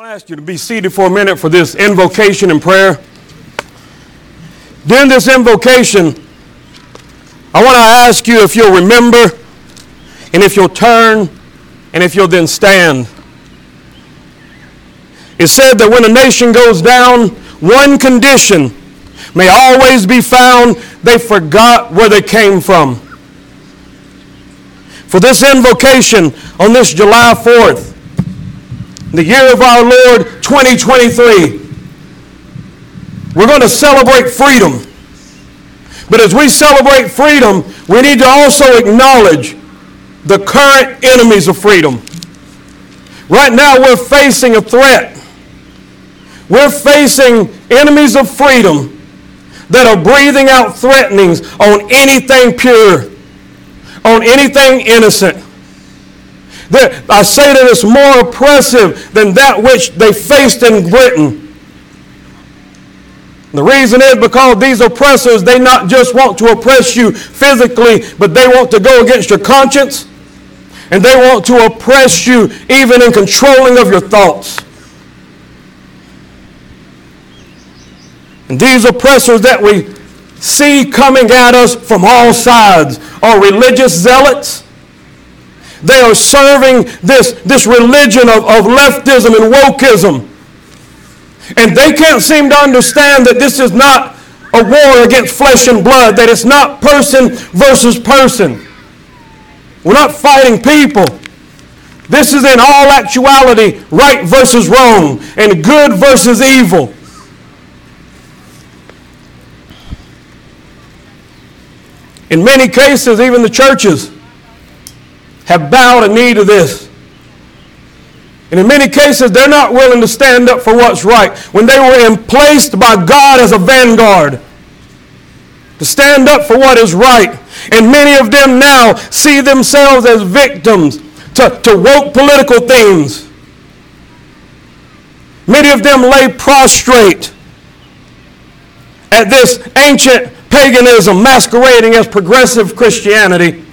want to ask you to be seated for a minute for this invocation and prayer. During this invocation, I want to ask you if you'll remember and if you'll turn and if you'll then stand. It said that when a nation goes down, one condition may always be found they forgot where they came from. For this invocation on this July 4th, the year of our Lord 2023, we're going to celebrate freedom. But as we celebrate freedom, we need to also acknowledge the current enemies of freedom. Right now, we're facing a threat. We're facing enemies of freedom that are breathing out threatenings on anything pure, on anything innocent. That I say that it's more oppressive than that which they faced in Britain. The reason is because these oppressors, they not just want to oppress you physically, but they want to go against your conscience and they want to oppress you even in controlling of your thoughts. And these oppressors that we see coming at us from all sides are religious zealots. They are serving this, this religion of, of leftism and wokeism. And they can't seem to understand that this is not a war against flesh and blood, that it's not person versus person. We're not fighting people. This is in all actuality right versus wrong and good versus evil. In many cases, even the churches have bowed a knee to this. And in many cases, they're not willing to stand up for what's right. When they were placed by God as a vanguard to stand up for what is right. And many of them now see themselves as victims to, to woke political things. Many of them lay prostrate at this ancient paganism masquerading as progressive Christianity.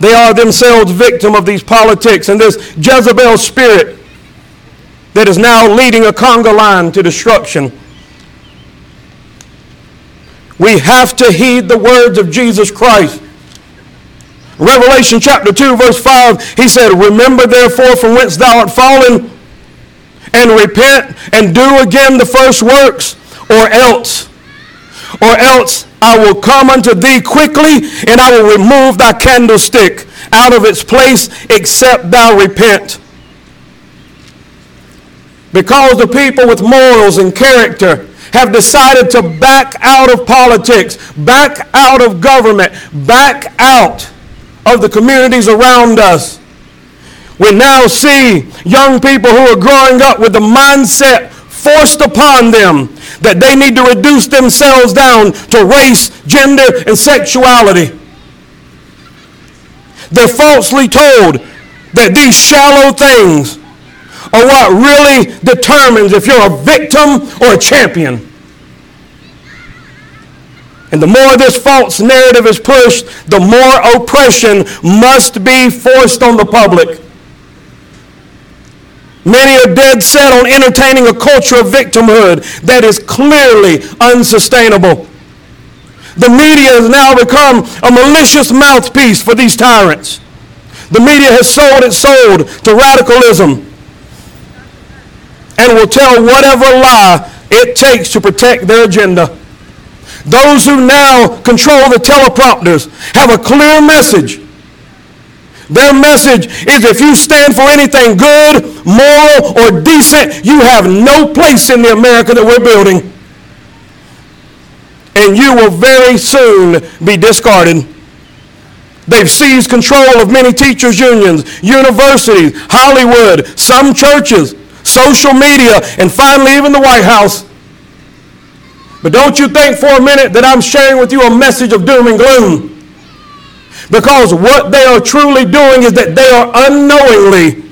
They are themselves victim of these politics and this Jezebel spirit that is now leading a conga line to destruction. We have to heed the words of Jesus Christ. Revelation chapter 2, verse 5, he said, Remember therefore from whence thou art fallen, and repent and do again the first works, or else, or else I will come unto thee quickly, and I will remove thy candlestick out of its place, except thou repent. Because the people with morals and character have decided to back out of politics, back out of government, back out of the communities around us. We now see young people who are growing up with the mindset forced upon them that they need to reduce themselves down to race, gender, and sexuality. They're falsely told that these shallow things are what really determines if you're a victim or a champion. And the more this false narrative is pushed, the more oppression must be forced on the public. Many are dead set on entertaining a culture of victimhood that is clearly unsustainable. The media has now become a malicious mouthpiece for these tyrants. The media has sold its soul to radicalism and will tell whatever lie it takes to protect their agenda. Those who now control the teleprompters have a clear message their message is if you stand for anything good, moral, or decent, you have no place in the America that we're building. And you will very soon be discarded. They've seized control of many teachers' unions, universities, Hollywood, some churches, social media, and finally even the White House. But don't you think for a minute that I'm sharing with you a message of doom and gloom. Because what they are truly doing is that they are unknowingly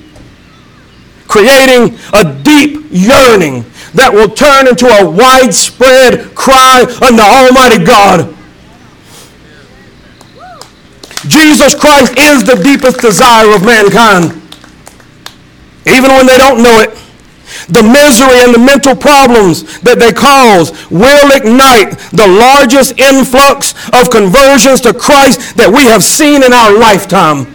creating a deep yearning that will turn into a widespread cry unto Almighty God. Jesus Christ is the deepest desire of mankind. even when they don't know it. The misery and the mental problems that they cause will ignite the largest influx of conversions to Christ that we have seen in our lifetime.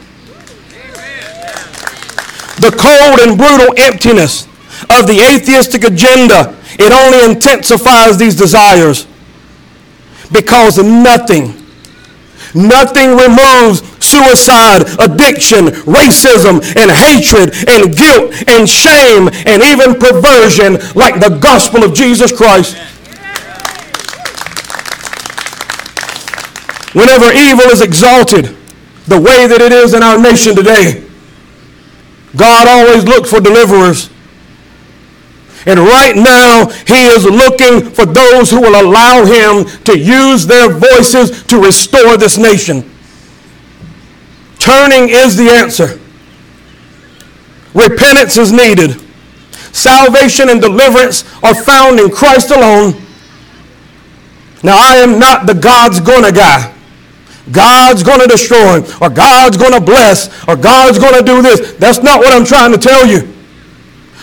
The cold and brutal emptiness of the atheistic agenda, it only intensifies these desires because of nothing, nothing removes suicide, addiction, racism, and hatred, and guilt, and shame, and even perversion like the gospel of Jesus Christ. Whenever evil is exalted, the way that it is in our nation today, God always looks for deliverers. And right now, he is looking for those who will allow him to use their voices to restore this nation. Turning is the answer. Repentance is needed. Salvation and deliverance are found in Christ alone. Now, I am not the God's gonna guy. God's going to destroy, or God's going to bless, or God's going to do this. That's not what I'm trying to tell you.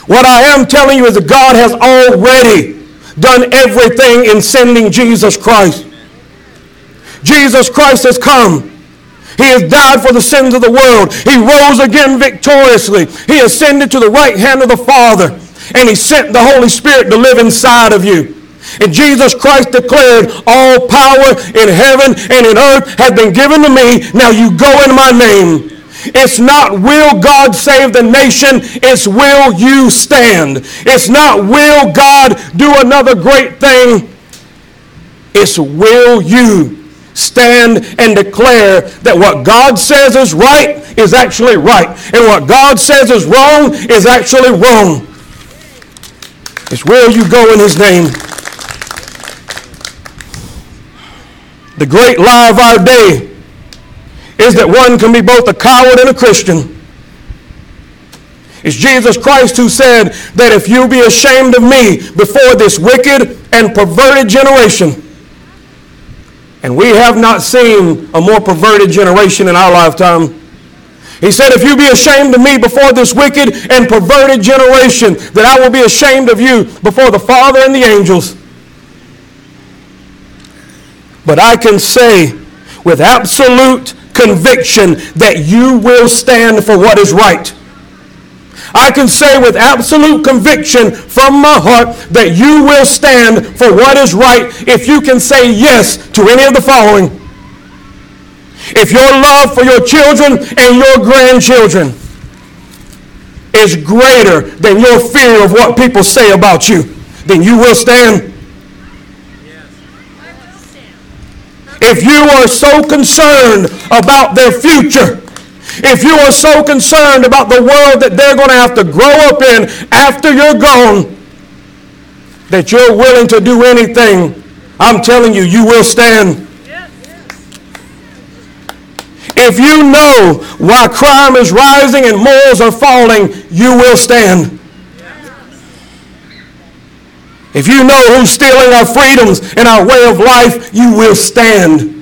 What I am telling you is that God has already done everything in sending Jesus Christ. Jesus Christ has come. He has died for the sins of the world. He rose again victoriously. He ascended to the right hand of the Father. And he sent the Holy Spirit to live inside of you. And Jesus Christ declared, All power in heaven and in earth has been given to me. Now you go in my name. It's not will God save the nation, it's will you stand. It's not will God do another great thing, it's will you stand and declare that what God says is right is actually right, and what God says is wrong is actually wrong. It's will you go in His name. The great lie of our day is that one can be both a coward and a Christian. It's Jesus Christ who said that if you be ashamed of me before this wicked and perverted generation, and we have not seen a more perverted generation in our lifetime. He said, If you be ashamed of me before this wicked and perverted generation, then I will be ashamed of you before the Father and the angels. But I can say with absolute conviction that you will stand for what is right. I can say with absolute conviction from my heart that you will stand for what is right if you can say yes to any of the following. If your love for your children and your grandchildren is greater than your fear of what people say about you, then you will stand. If you are so concerned about their future, if you are so concerned about the world that they're going to have to grow up in after you're gone, that you're willing to do anything, I'm telling you, you will stand. If you know why crime is rising and morals are falling, you will stand. If you know who's stealing our freedoms and our way of life, you will stand.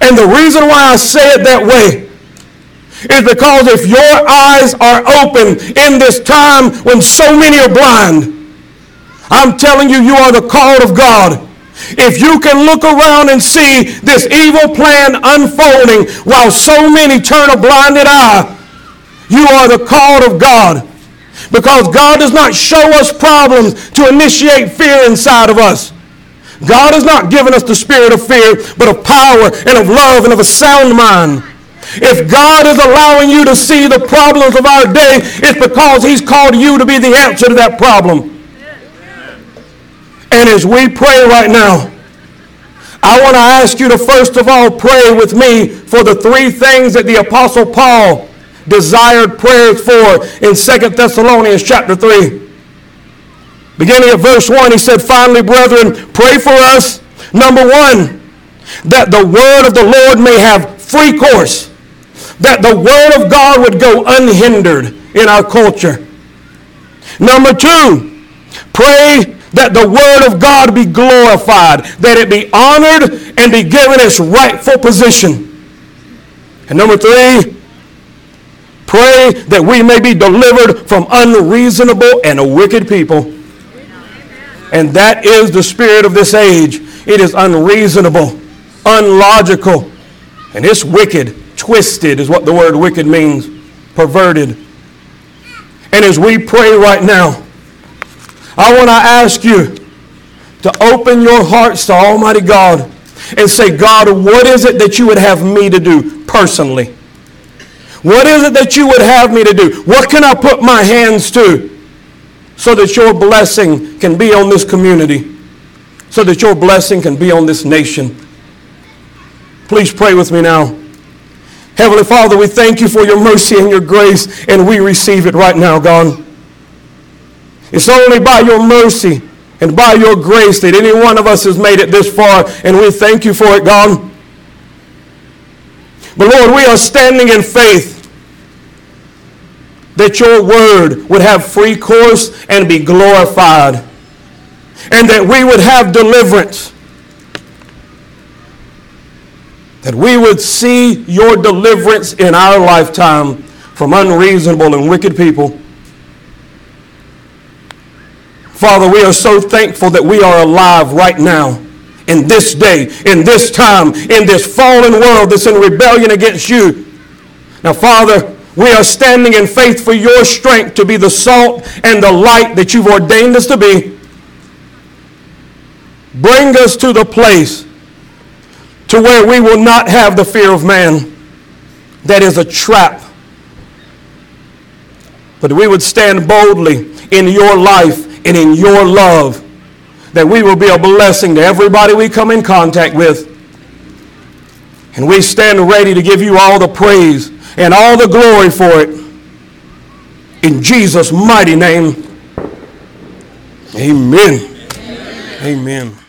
And the reason why I say it that way is because if your eyes are open in this time when so many are blind, I'm telling you, you are the called of God. If you can look around and see this evil plan unfolding while so many turn a blinded eye, you are the called of God. Because God does not show us problems to initiate fear inside of us. God has not given us the spirit of fear, but of power and of love and of a sound mind. If God is allowing you to see the problems of our day, it's because He's called you to be the answer to that problem. And as we pray right now, I want to ask you to first of all pray with me for the three things that the Apostle Paul desired prayers for in Second Thessalonians chapter 3. Beginning at verse 1, he said, Finally, brethren, pray for us. Number one, that the word of the Lord may have free course, that the word of God would go unhindered in our culture. Number two, pray that the word of God be glorified, that it be honored and be given its rightful position. And number three, Pray that we may be delivered from unreasonable and wicked people. And that is the spirit of this age. It is unreasonable, unlogical, and it's wicked. Twisted is what the word wicked means. Perverted. And as we pray right now, I want to ask you to open your hearts to Almighty God and say, God, what is it that you would have me to do personally? What is it that you would have me to do? What can I put my hands to so that your blessing can be on this community, so that your blessing can be on this nation? Please pray with me now. Heavenly Father, we thank you for your mercy and your grace, and we receive it right now, God. It's only by your mercy and by your grace that any one of us has made it this far, and we thank you for it, God. But Lord, we are standing in faith that your word would have free course and be glorified, and that we would have deliverance that we would see your deliverance in our lifetime from unreasonable and wicked people. Father, we are so thankful that we are alive right now, in this day, in this time, in this fallen world that's in rebellion against you. Now, Father, we are standing in faith for your strength to be the salt and the light that you've ordained us to be. Bring us to the place to where we will not have the fear of man that is a trap. But we would stand boldly in your life and in your love, that we will be a blessing to everybody we come in contact with. And we stand ready to give you all the praise and all the glory for it. In Jesus' mighty name, amen. Amen. amen.